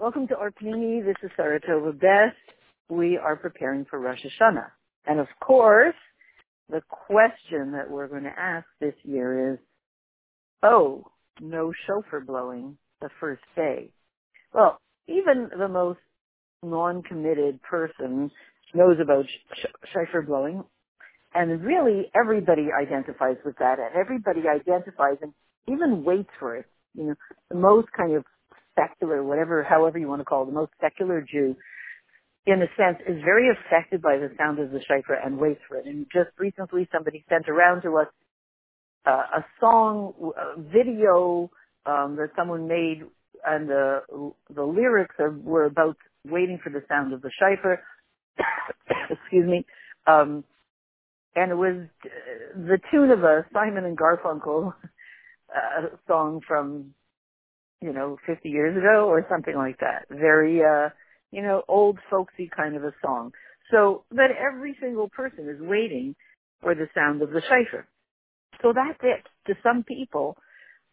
Welcome to Orpini. This is Saratova Best. We are preparing for Rosh Hashanah. And of course, the question that we're going to ask this year is, oh, no shofar blowing the first day. Well, even the most non-committed person knows about sh- shofar blowing, and really everybody identifies with that, and everybody identifies and even waits for it. You know, the most kind of secular, whatever, however you want to call it, the most secular Jew, in a sense, is very affected by the sound of the shofar and waits for it. And just recently, somebody sent around to us uh, a song, a video um, that someone made, and the the lyrics are, were about waiting for the sound of the shofar. Excuse me. Um, and it was the tune of a Simon and Garfunkel uh, song from you know, 50 years ago or something like that. Very, uh, you know, old folksy kind of a song. So that every single person is waiting for the sound of the shofar. So that's it. To some people,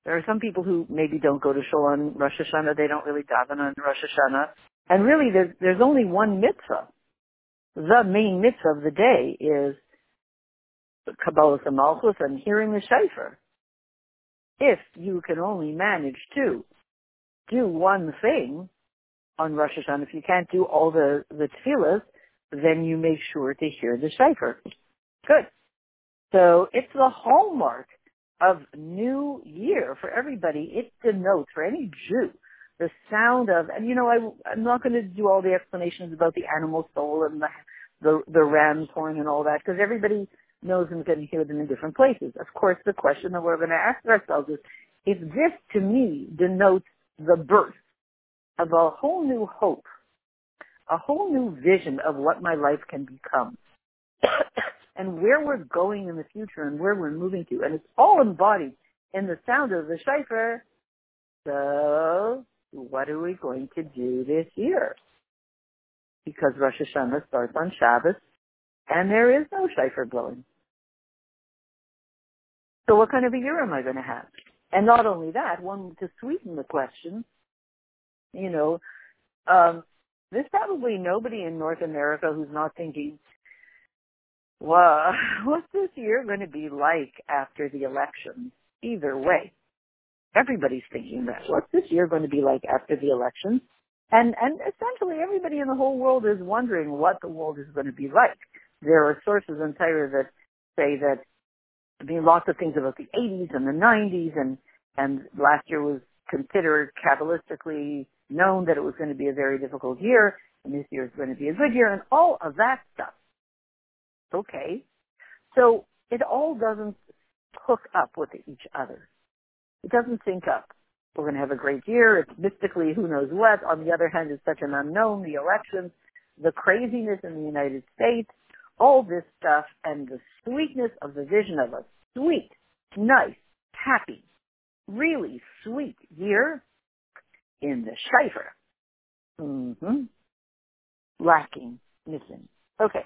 there are some people who maybe don't go to shul on Rosh Hashanah. They don't really daven on Rosh Hashanah. And really, there's, there's only one mitzvah. The main mitzvah of the day is Kabbalah Malchus and hearing the shofar. If you can only manage to do one thing on Rosh Hashanah, if you can't do all the, the tefillahs, then you make sure to hear the shofar. Good. So it's the hallmark of New Year for everybody. It denotes for any Jew the sound of, and you know, I, I'm not going to do all the explanations about the animal soul and the the, the ram's horn and all that because everybody knows and can hear them in different places. Of course, the question that we're going to ask ourselves is, if this to me denotes the birth of a whole new hope, a whole new vision of what my life can become, and where we're going in the future and where we're moving to. And it's all embodied in the sound of the shofar. So, what are we going to do this year? Because Rosh Hashanah starts on Shabbos, and there is no shofar blowing. So what kind of a year am I going to have? And not only that, one to sweeten the question, you know, um, there's probably nobody in North America who's not thinking, well, what's this year going to be like after the election? Either way. Everybody's thinking that. What's this year going to be like after the election? And, and essentially everybody in the whole world is wondering what the world is going to be like. There are sources in Torah that say that I mean, lots of things about the 80s and the 90s, and and last year was considered Kabbalistically known that it was going to be a very difficult year, and this year is going to be a good year, and all of that stuff. Okay, so it all doesn't hook up with each other. It doesn't sync up. We're going to have a great year. It's mystically who knows what. On the other hand, it's such an unknown. The elections, the craziness in the United States, all this stuff and the sweetness of the vision of a sweet, nice, happy, really sweet year in the shofar. Mm-hmm. Lacking, missing. Okay.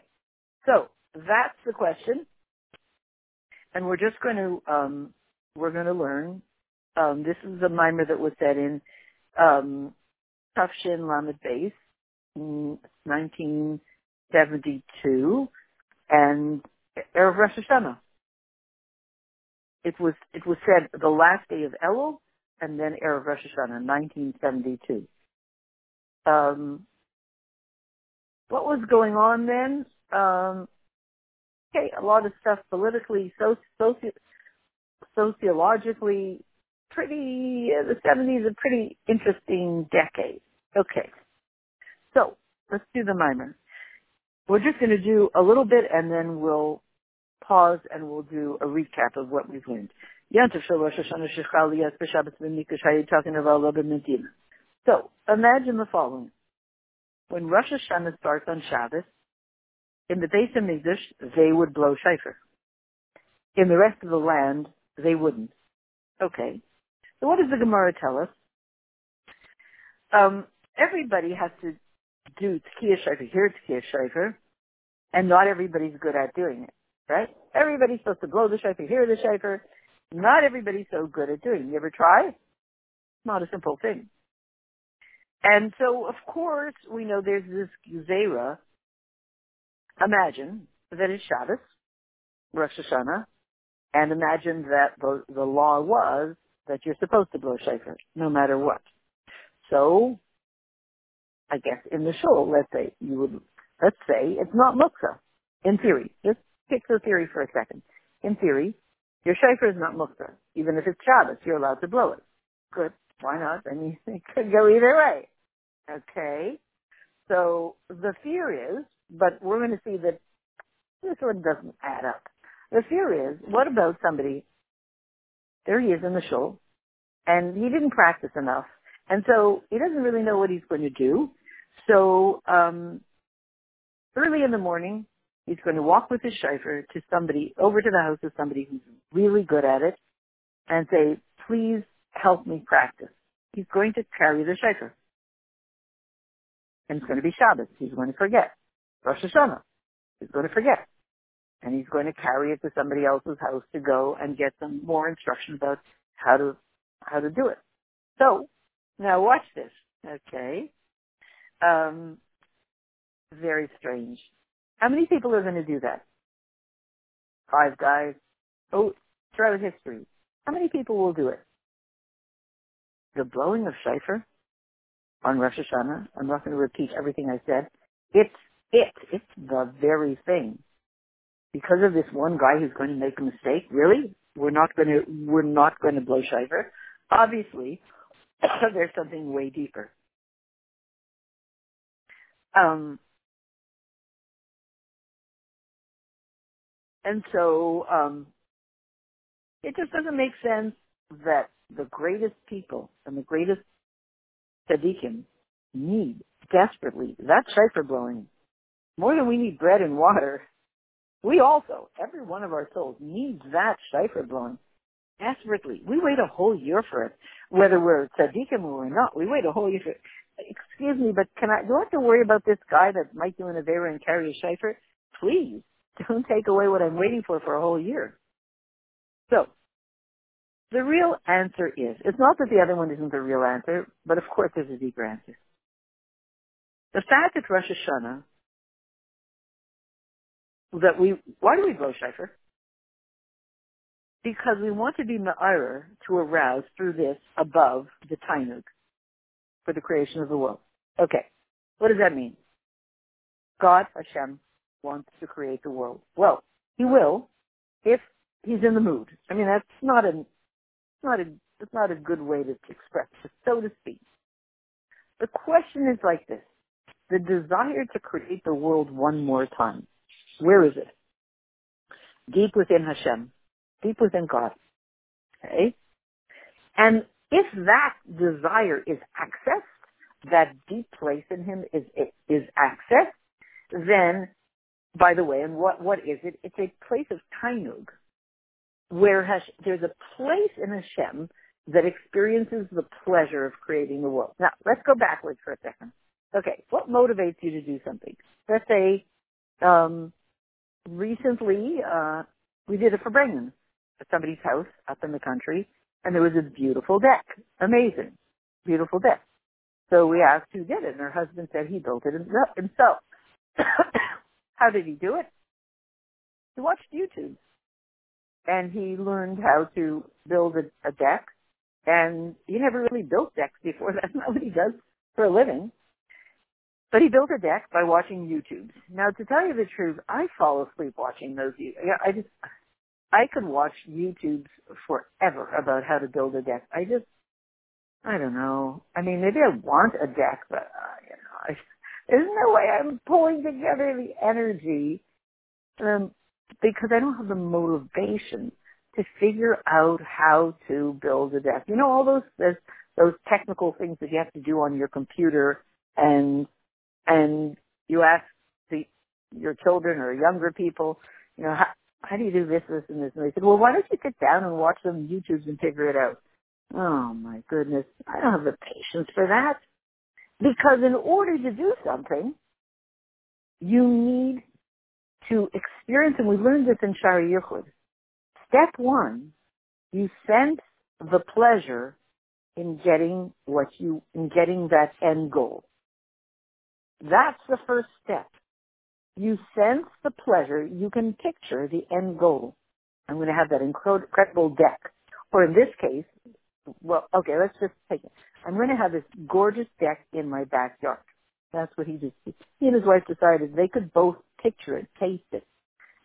So that's the question. And we're just going to, um, we're going to learn. Um, this is a mimer that was said in, um, Tufshin Lamed Base, 1972 and Erev Rosh Hashanah. It was it was said the last day of Elul and then Erev Rosh Hashanah, 1972. Um, what was going on then? Um, okay, a lot of stuff politically, so, soci, sociologically, pretty, uh, the 70s a pretty interesting decade. Okay. So, let's do the mimer. We're just going to do a little bit and then we'll pause and we'll do a recap of what we've learned. So imagine the following. When Rosh Hashanah starts on Shabbos, in the Beis Hamikdash, they would blow shofar. In the rest of the land, they wouldn't. Okay. So what does the Gemara tell us? Um, everybody has to do Tkiyah Shofar, hear Tkiyah Shofar, and not everybody's good at doing it, right? Everybody's supposed to blow the shofar, hear the shofar. Not everybody's so good at doing. You ever try? It's not a simple thing. And so, of course, we know there's this Gezerah. Imagine that it's Shabbos, Rosh Hashanah, and imagine that the, the law was that you're supposed to blow shofar, no matter what. So, I guess in the shul, let's say you would, let's say it's not muksa. In theory, just pick the theory for a second. In theory, your shofar is not muksa. Even if it's Shabbos, you're allowed to blow it. Good. Why not? I mean, could go either way. Okay. So the fear is, but we're going to see that this one doesn't add up. The fear is, what about somebody, there he is in the shul, and he didn't practice enough, and so he doesn't really know what he's going to do. So um, early in the morning, he's going to walk with his shofar to somebody, over to the house of somebody who's really good at it, and say, please help me practice. He's going to carry the shofar. And it's going to be Shabbos. He's going to forget. Rosh Hashanah. He's going to forget. And he's going to carry it to somebody else's house to go and get some more instruction about how to, how to do it. So, now watch this. Okay. Um, very strange. How many people are going to do that? Five guys. Oh, throughout history. How many people will do it? The blowing of shofar on Rosh Hashanah. I'm not going to repeat everything I said. It's it. It's the very thing. Because of this one guy who's going to make a mistake, really? We're not going to, we're not going to blow shofar. Obviously, there's something way deeper. Um, and so, um, it just doesn't make sense that the greatest people and the greatest tzaddikim need desperately that shofar blowing more than we need bread and water. We also, every one of our souls needs that shofar blowing desperately. We wait a whole year for it, whether we're tzaddikim or not. We wait a whole year for it. Excuse me, but can I, do I have to worry about this guy that might do an Avera and carry a shofar? Please, don't take away what I'm waiting for for a whole year. So, the real answer is, it's not that the other one isn't the real answer, but of course there's a deeper answer. The fact that Rosh Hashanah, that we, why do we blow shofar? Because we want to be ma'arer to arouse through this above the tainug for the creation of the world. Okay. What does that mean? God, Hashem, wants to create the world. Well, he will if he's in the mood. I mean, that's not a not a it's not a good way to express it, so to speak. The question is like this. The desire to create the world one more time. Where is it? Deep within Hashem. Deep within God. Okay? And if that desire is accessed, that deep place in him is, is accessed, then, by the way, and what, what is it? It's a place of tainug where there's a place in Hashem that experiences the pleasure of creating the world. Now, let's go backwards for a second. Okay, what motivates you to do something? Let's say, um, recently, uh, we did a farbrengen at somebody's house up in the country, and there was a beautiful deck. Amazing. Beautiful deck. So we asked who did it, and her husband said he built it himself. How did he do it? He watched YouTube and he learned how to build a, a deck. And he never really built decks before. That's not what he does for a living. But he built a deck by watching YouTube. Now, to tell you the truth, I fall asleep watching those. I just, I could watch YouTubes forever about how to build a deck. I just, I don't know. I mean, maybe I want a deck, but uh, you know, I, there's no way I'm pulling together the energy um, because I don't have the motivation to figure out how to build a deck. You know, all those those, those technical things that you have to do on your computer, and and you ask the your children or younger people, you know, how, how do you do this, this, and this? And they said, well, why don't you sit down and watch some YouTubes and figure it out? Oh my goodness, I don't have the patience for that. Because in order to do something, you need to experience, and we learned this in Shari Yichud. Step one, you sense the pleasure in getting what you, in getting that end goal. That's the first step. You sense the pleasure, you can picture the end goal. I'm going to have that incredible deck. Or in this case, well, okay, let's just take it. I'm going to have this gorgeous deck in my backyard. That's what he did. He and his wife decided they could both picture it, taste it.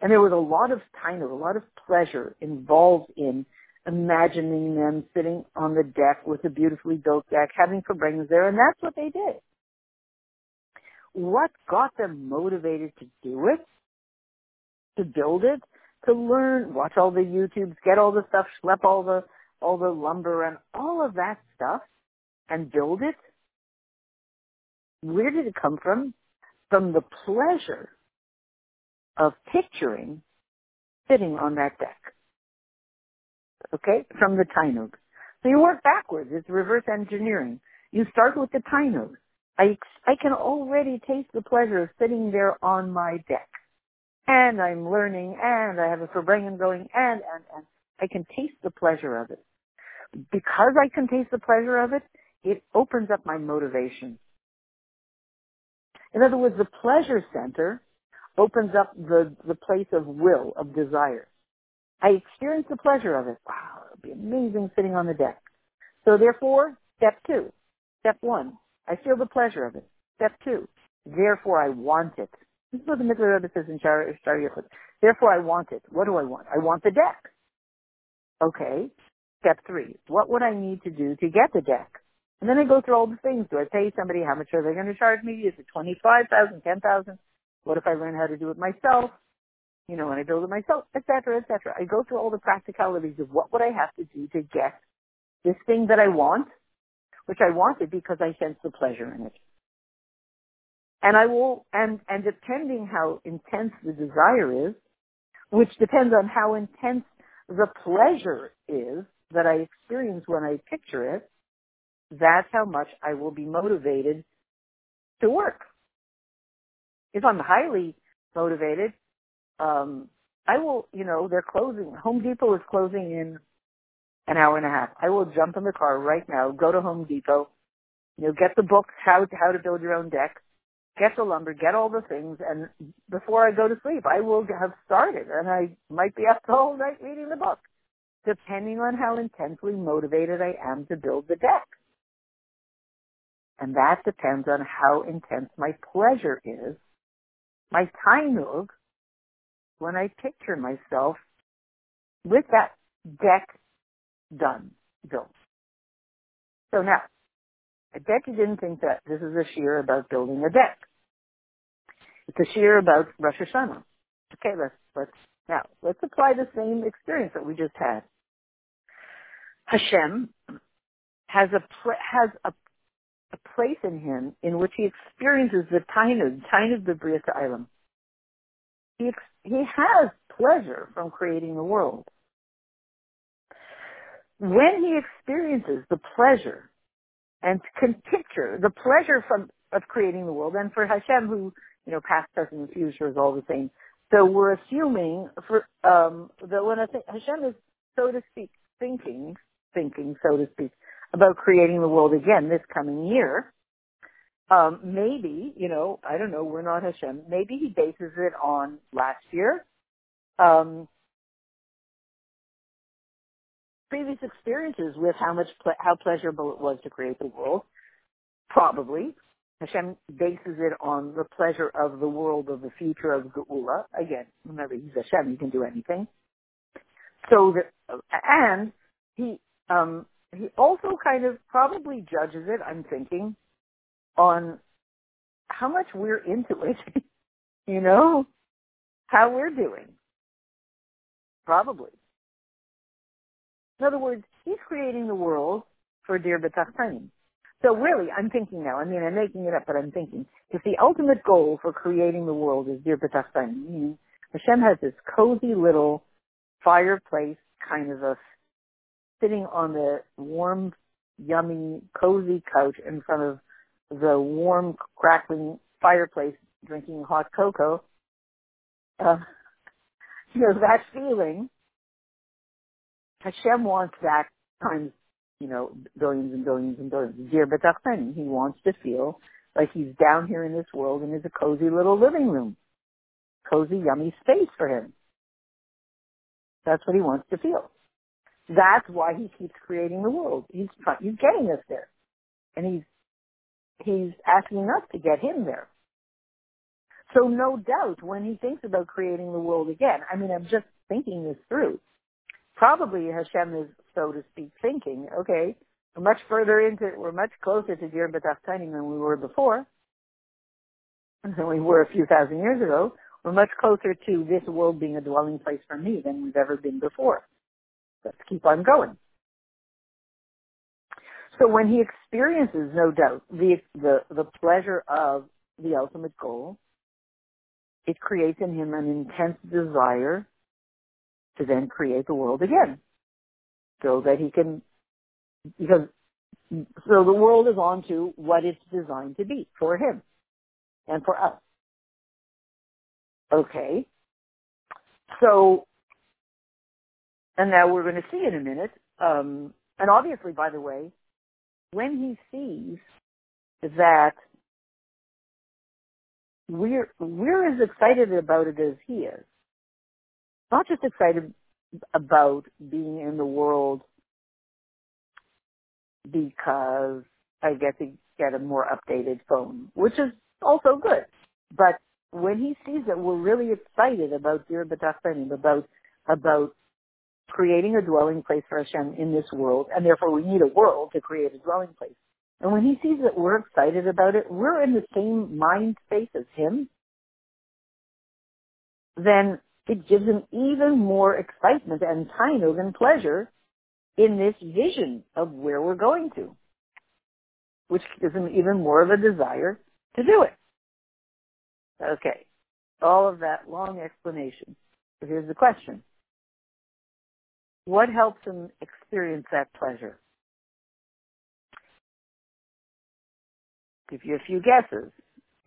And there was a lot of time, a lot of pleasure involved in imagining them sitting on the deck with a beautifully built deck, having Farbrengens there, and that's what they did. What got them motivated to do it, to build it, to learn, watch all the YouTubes, get all the stuff, schlep all the all the lumber and all of that stuff, and build it? Where did it come from? From the pleasure of picturing sitting on that deck. Okay? From the Tainug. So you work backwards. It's reverse engineering. You start with the Tainug. I, I can already taste the pleasure of sitting there on my deck. And I'm learning, and I have a Farbrengen going, and, and, and. I can taste the pleasure of it. Because I can taste the pleasure of it, it opens up my motivation. In other words, the pleasure center opens up the, the place of will, of desire. I experience the pleasure of it. Wow, it would be amazing sitting on the deck. So therefore, step two. Step one, I feel the pleasure of it. Step two, therefore I want it. This is what the Mitteler Rebbe says in Shari Therefore I want it. What do I want? I want the deck. Okay. Step three, what would I need to do to get the deck? And then I go through all the things. Do I pay somebody? How much are they going to charge me? Is it twenty-five thousand, ten thousand? What if I learn how to do it myself? You know, when I build it myself, et cetera, et cetera. I go through all the practicalities of what would I have to do to get this thing that I want, which I wanted because I sense the pleasure in it. And I will, and, and depending how intense the desire is, which depends on how intense the pleasure is that I experience when I picture it, that's how much I will be motivated to work. If I'm highly motivated, um, I will, you know, they're closing. Home Depot is closing in an hour and a half. I will jump in the car right now, go to Home Depot, you know, get the books, how to, how to build your own deck, get the lumber, get all the things, and before I go to sleep, I will have started, and I might be up the whole night reading the book, depending on how intensely motivated I am to build the deck. And that depends on how intense my pleasure is my tainug when I picture myself with that deck done, built. So now, I bet you didn't think that this is a shear about building a deck. It's a shear about Rosh Hashanah. Okay, let's, let's, now, let's apply the same experience that we just had. Hashem has a, has a a place in him in which he experiences the tainug, tainug the Bria Ilam. He, he has pleasure from creating the world. When he experiences the pleasure and can picture the pleasure from of creating the world, and for Hashem, who you know, past, present, and future is all the same. So we're assuming for um, that when I think Hashem is, so to speak, thinking, thinking, so to speak, about creating the world again this coming year. Um, maybe, you know, I don't know, we're not Hashem. Maybe he bases it on last year. Um, previous experiences with how much, ple- how pleasurable it was to create the world. Probably. Hashem bases it on the pleasure of the world of the future of Geula. Again, remember, he's Hashem, he can do anything. So that, and he, um, he also kind of probably judges it, I'm thinking, on how much we're into it, you know, how we're doing. Probably. In other words, he's creating the world for Dir B'tachtanim. So really, I'm thinking now, I mean, I'm making it up, but I'm thinking, if the ultimate goal for creating the world is Dir B'tachtanim, meaning Hashem has this cozy little fireplace kind of a sitting on the warm, yummy, cozy couch in front of the warm, crackling fireplace, drinking hot cocoa. Uh, you know, that feeling, Hashem wants that times you know, billions and billions and billions. Dir B'tachtanim, he wants to feel like he's down here in this world and is a cozy little living room. Cozy, yummy space for him. That's what he wants to feel. That's why he keeps creating the world. He's trying, he's getting us there, and he's he's asking us to get him there. So no doubt, when he thinks about creating the world again, I mean, I'm just thinking this through. Probably Hashem is, so to speak, thinking, okay, we're much further into, we're much closer to Dir than we were before, than we were a few thousand years ago. We're much closer to this world being a dwelling place for me than we've ever been before. Let's keep on going. So when he experiences, no doubt, the, the, the pleasure of the ultimate goal, it creates in him an intense desire to then create the world again. So that he can, because, so the world is on to what it's designed to be for him and for us. Okay. So, and now we're going to see in a minute, um, and obviously, by the way, when he sees that we're we're as excited about it as he is. Not just excited about being in the world because I get to get a more updated phone, which is also good. But when he sees that we're really excited about Dir about about creating a dwelling place for Hashem in this world, and therefore we need a world to create a dwelling place. And when he sees that we're excited about it, we're in the same mind space as him, then it gives them even more excitement and tainug and pleasure in this vision of where we're going to, which gives them even more of a desire to do it. Okay. All of that long explanation. So here's the question. What helps them experience that pleasure? Give you a few guesses.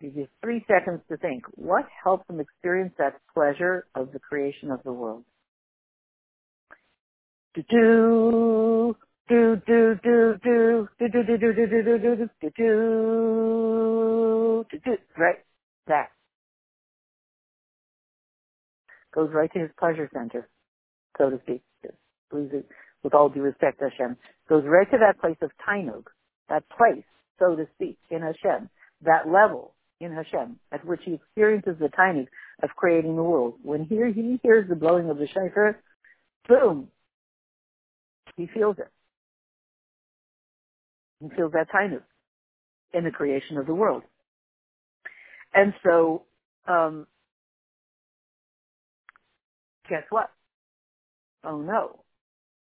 Give you three seconds to think. What helps them experience that pleasure of the creation of the world? Do do do do do do do do do do do do do do do do do do right that goes right to his pleasure center, so to speak. With all due respect, Hashem goes right to that place of tainug, that place so to speak, in Hashem, that level in Hashem at which he experiences the tainug of creating the world. When he, he hears the blowing of the shofar, boom, he feels it. He feels that tainug in the creation of the world. And so, um, guess what? Oh no.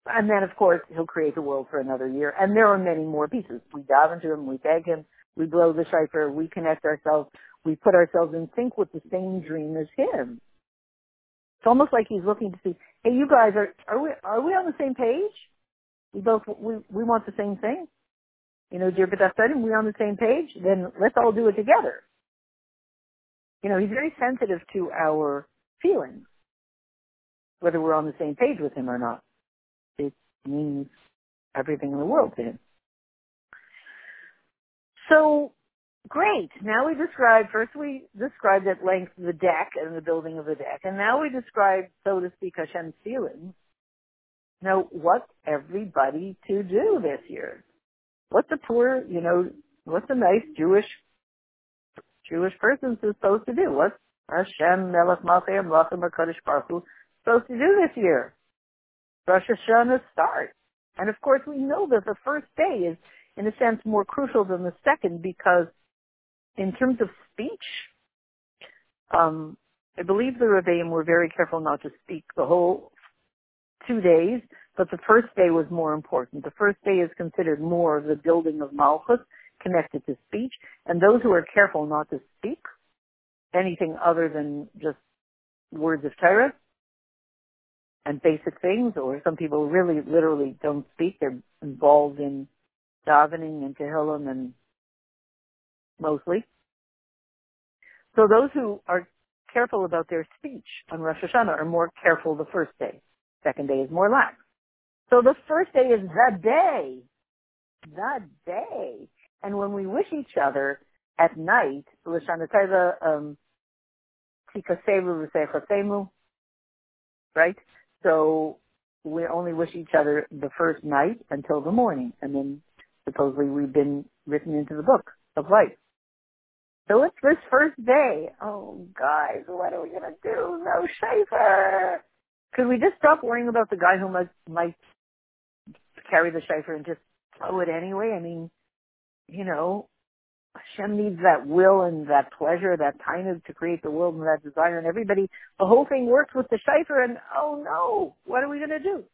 And then, of course, he'll create the world for another year. And there are many more pieces. We dive into him, we beg him, we blow the cipher, we connect ourselves, we put ourselves in sync with the same dream as him. It's almost like he's looking to see, hey, you guys, are, are we, are we on the same page? We both, we, we want the same thing? You know, Dir B'tachtanim, we on the same page? Then let's all do it together. You know, he's very sensitive to our feelings, whether we're on the same page with him or not it means everything in the world to him. So, great. Now we described, first we described at length the deck and the building of the deck, and now we describe, so to speak, Hashem's feelings. Now, what's everybody to do this year? What's a poor, you know, what's a nice Jewish Jewish person supposed to do? What's Hashem Melech Malchei Amlachim HaKadosh Baruch Hu supposed to do this year? Rosh Hashanah starts. And of course, we know that the first day is, in a sense, more crucial than the second because, in terms of speech, um, I believe the Rebbeim were very careful not to speak the whole two days, but the first day was more important. The first day is considered more of the building of Malchus connected to speech, and those who are careful not to speak anything other than just words of Torah and basic things, or some people really literally don't speak. They're involved in davening and tehillim and mostly. So those who are careful about their speech on Rosh Hashanah are more careful the first day. Second day is more lax. So the first day is the day the day. And when we wish each other at night, um, right? So we only wish each other the first night until the morning, and then supposedly we've been written into the book of life. So it's this first day. Oh, guys, what are we gonna do? No shayfer. Could we just stop worrying about the guy who might, might carry the shayfer and just throw it anyway? I mean, you know, Hashem needs that will and that pleasure, that time to create the world and that desire and everybody. The whole thing works with the shayfer and oh no, what are we going to do?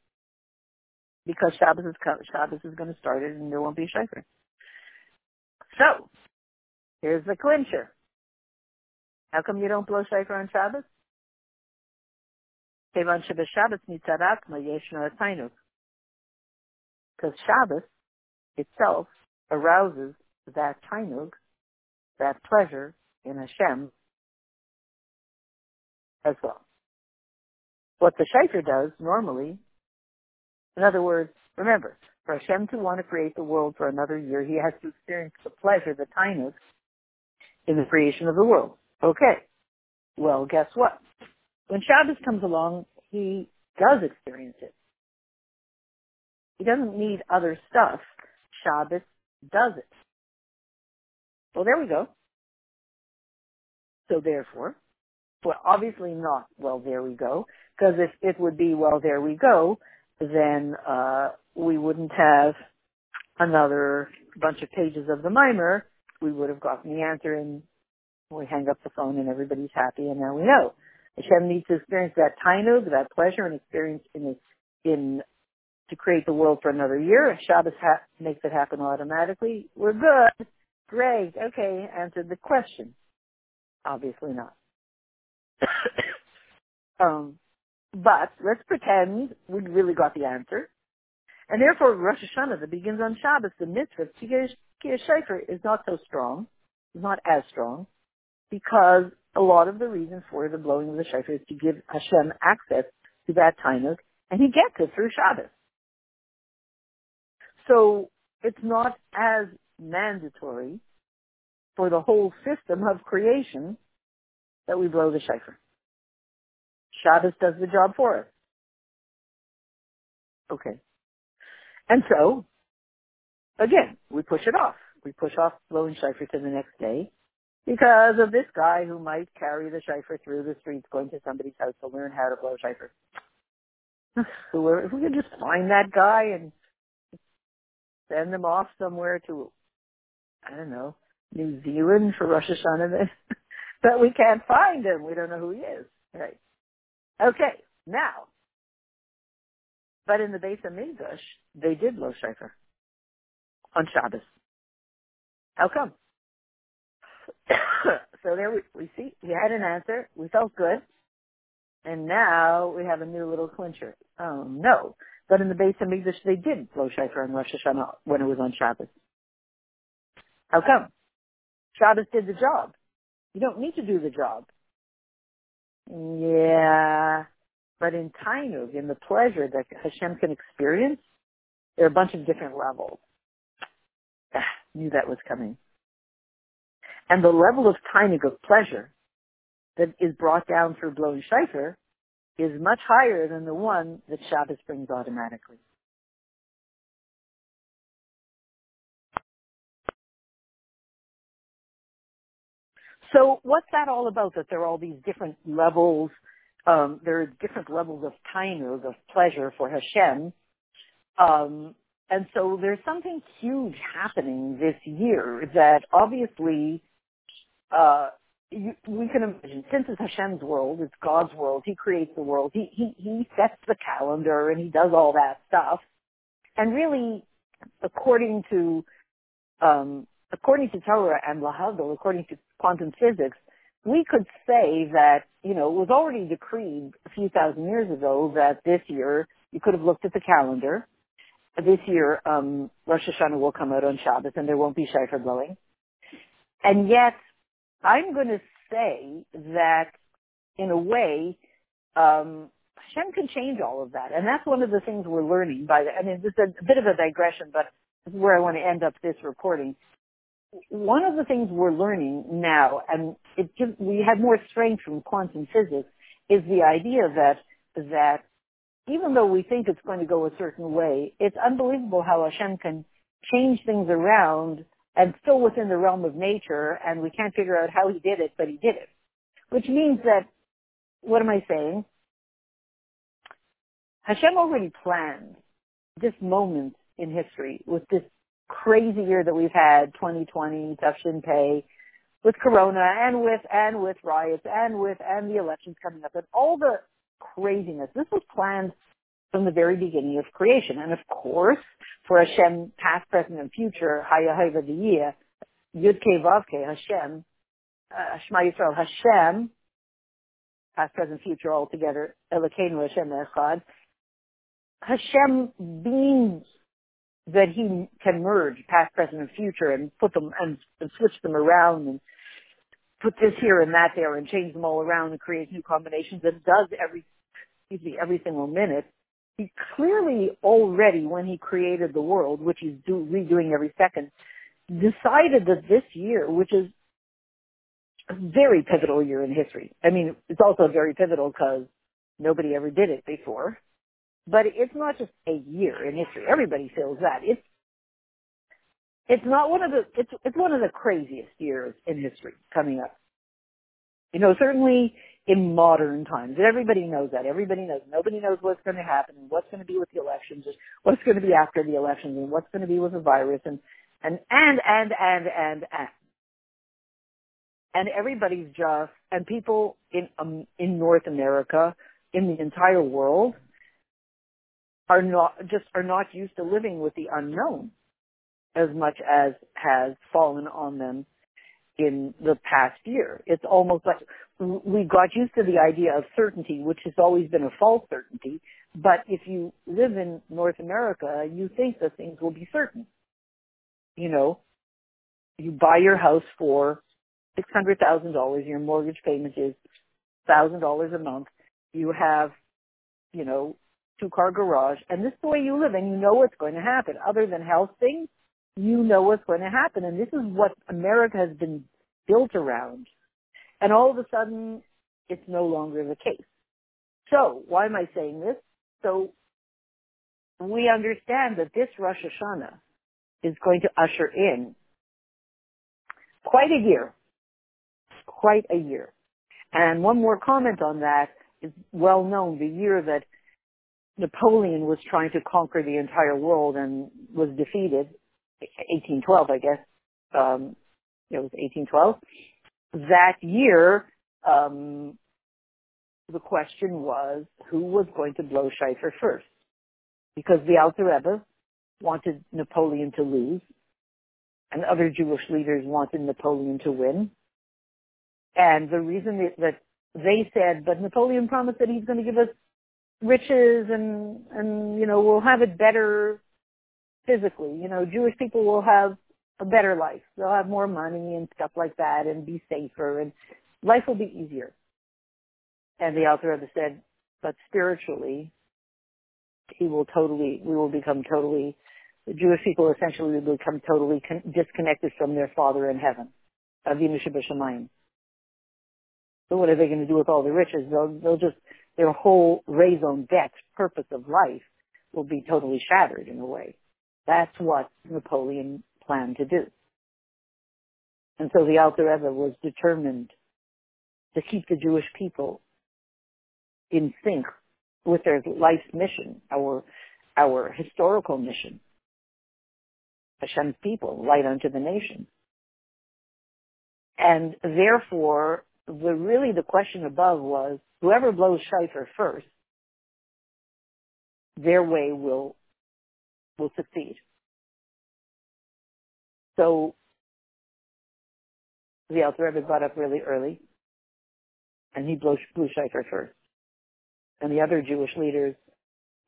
Because Shabbos is, Shabbos is going to start it and there won't be a shayfer. So, here's the clincher. How come you don't blow shayfer on Shabbos? Because Shabbos itself arouses that tainug, that pleasure in Hashem as well. What the shayfer does normally, in other words, remember, for Hashem to want to create the world for another year, he has to experience the pleasure, the tainug, in the creation of the world. Okay. Well, guess what? When Shabbos comes along, he does experience it. He doesn't need other stuff. Shabbos does it. Well, there we go. So therefore, well, obviously not, well, there we go, because if it would be, well, there we go, then uh, we wouldn't have another bunch of pages of the mimer. We would have gotten the answer and we hang up the phone and everybody's happy and now we know. Hashem needs to experience that tainug, that pleasure and experience in, in to create the world for another year. Shabbos ha- makes it happen automatically. We're good. Great. Okay. Answered the question. Obviously not. um, but let's pretend we really got the answer. And therefore, Rosh Hashanah that begins on Shabbos, the mitzvah, Kiyah Shayfer, is not so strong, is not as strong, because a lot of the reason for the blowing of the Shayfer is to give Hashem access to that tainug, and he gets it through Shabbos. So it's not as mandatory for the whole system of creation that we blow the shofar. Shabbos does the job for us. Okay. And so, again, we push it off. We push off blowing shofar to the next day because of this guy who might carry the shofar through the streets going to somebody's house to learn how to blow shofar. so if we could just find that guy and send them off somewhere to I don't know, New Zealand for Rosh Hashanah, but we can't find him. We don't know who he is. Right. Okay, now, but in the Beis Hamikdash, they did blow shofar on Shabbos. How come? so there we, we see, we had an answer. We felt good. And now we have a new little clincher. Oh no. But in the Beis Hamikdash, they did blow shofar on Rosh Hashanah when it was on Shabbos. How come? Shabbos did the job. You don't need to do the job. Yeah, but in Tainug, in the pleasure that Hashem can experience, there are a bunch of different levels. Ah, knew that was coming. And the level of Tainug of pleasure that is brought down through blowing shofar is much higher than the one that Shabbos brings automatically. So what's that all about? That there are all these different levels, um, there are different levels of tainug, of pleasure for Hashem. Um, and so there's something huge happening this year that obviously, uh, you, we can imagine, since it's Hashem's world, it's God's world, He creates the world, He, He, He sets the calendar and He does all that stuff. And really, according to, um, according to Torah and Lahagel, according to quantum physics, we could say that, you know, it was already decreed a few thousand years ago that this year, you could have looked at the calendar, this year, um, Rosh Hashanah will come out on Shabbos and there won't be shofar blowing. And yet, I'm going to say that, in a way, um, Hashem can change all of that. And that's one of the things we're learning by the, I mean, this is a, bit of a digression, but this is where I want to end up this recording. One of the things we're learning now, and it we have more strength from quantum physics, is the idea that that even though we think it's going to go a certain way, it's unbelievable how Hashem can change things around and still within the realm of nature, and we can't figure out how he did it, but he did it. Which means that, what am I saying? Hashem already planned this moment in history with this crazy year that we've had, 2020, Tufshin Pay, with Corona and with, and with riots and with, and the elections coming up and all the craziness. This was planned from the very beginning of creation. And of course, for Hashem, past, present, and future, Haya Haiva Diyah, Yud Ke Vav Ke, Hashem, uh, Shema Yisrael, Hashem, past, present, future all together, Elokeinu Hashem Echad, Hashem being that he can merge past, present, and future and put them and, and switch them around and put this here and that there and change them all around and create new combinations and does every excuse me every single minute. He clearly already, when he created the world, which he's do, redoing every second, decided that this year, which is a very pivotal year in history. I mean, it's also very pivotal because nobody ever did it before. But it's not just a year in history. Everybody feels that. It's it's not one of the it's it's one of the craziest years in history coming up. You know, certainly in modern times. Everybody knows that. Everybody knows. Nobody knows what's going to happen and what's going to be with the elections and what's going to be after the elections and what's going to be with the virus and and and and and and and. And everybody's just and people in um, in North America, in the entire world, are not just are not used to living with the unknown as much as has fallen on them in the past year. It's almost like we got used to the idea of certainty, which has always been a false certainty. But if you live in North America, you think that things will be certain. You know, you buy your house for six hundred thousand dollars. Your mortgage payment is thousand dollars a month. You have, you know, two car garage, and this is the way you live, and you know what's going to happen. Other than health things, you know what's going to happen, and this is what America has been built around. And all of a sudden, it's no longer the case. So, why am I saying this? So, we understand that this Rosh Hashanah is going to usher in quite a year. Quite a year. And one more comment on that is well known, the year that Napoleon was trying to conquer the entire world and was defeated, 1812, I guess. Um, it was 1812. That year, um, the question was who was going to blow Shofar first, because the Alter Rebbe wanted Napoleon to lose, and other Jewish leaders wanted Napoleon to win. And the reason that they said, but Napoleon promised that he's going to give us riches and and you know we'll have it better physically. You know jewish people will have a better life. They'll have more money and stuff like that and be safer and life will be easier. And the Alter Rebbe said but spiritually he will totally we will become totally the jewish people essentially will become totally con- disconnected from their father in heaven. Avinu shebashamayim so what are they going to do with all the riches? They'll they'll just their whole raison d'etre, purpose of life, will be totally shattered in a way. That's what Napoleon planned to do. And so the Alter Rebbe was determined to keep the Jewish people in sync with their life's mission, our, our historical mission. Hashem's people, light unto the nation. And therefore, the really the question above was whoever blows shofar first, their way will will succeed. So the Alter Rebbe got up really early, and he blew, blew first, and the other Jewish leaders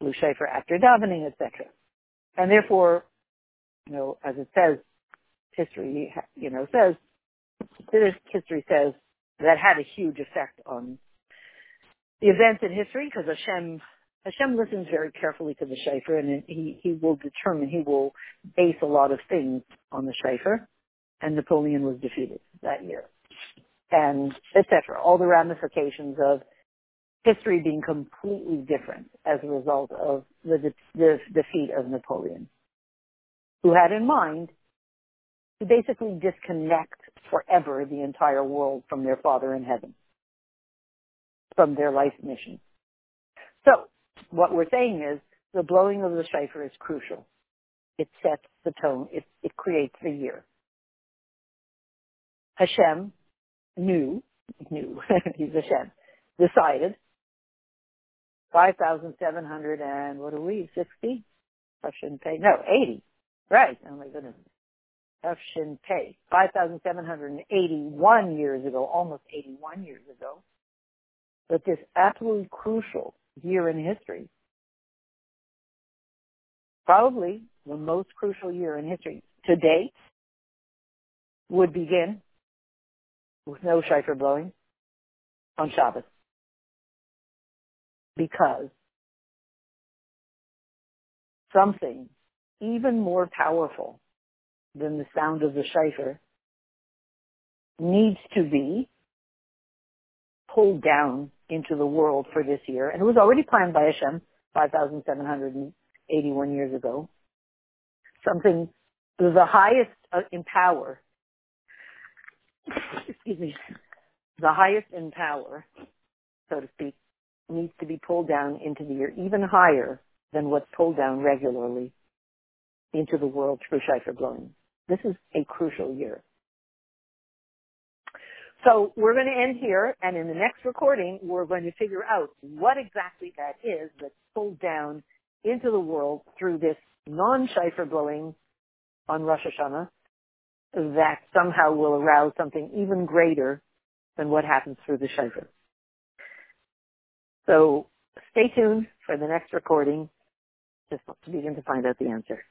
blew shofar after davening, etc. And therefore, you know, as it says, history, you know, says, history says that had a huge effect on the events in history because Hashem Hashem listens very carefully to the shofar, and he, he will determine, he will base a lot of things on the shofar, and Napoleon was defeated that year. And etc. All the ramifications of history being completely different as a result of the, de- the defeat of Napoleon, who had in mind to basically disconnect forever the entire world from their Father in heaven, from their life mission. So, what we're saying is the blowing of the shofar is crucial. It sets the tone. It, it creates the year. Hashem knew, knew, he's Hashem, decided 5,700 and what are we, 60? Hashem pay, no, 80. Right. Oh my goodness. Hashem pay. 5,781 years ago, almost 81 years ago, that this absolutely crucial year in history, probably the most crucial year in history to date, would begin with no shofar blowing on Shabbos. Because something even more powerful than the sound of the shofar needs to be pulled down into the world for this year. And it was already planned by Hashem 5,781 years ago. Something the highest uh, in power, excuse me, the highest in power, so to speak, needs to be pulled down into the year, even higher than what's pulled down regularly into the world through shofar blowing. This is a crucial year. So we're going to end here, and in the next recording, we're going to figure out what exactly that is that's pulled down into the world through this non-shofar blowing on Rosh Hashanah that somehow will arouse something even greater than what happens through the shofar. So stay tuned for the next recording just to begin to find out the answer.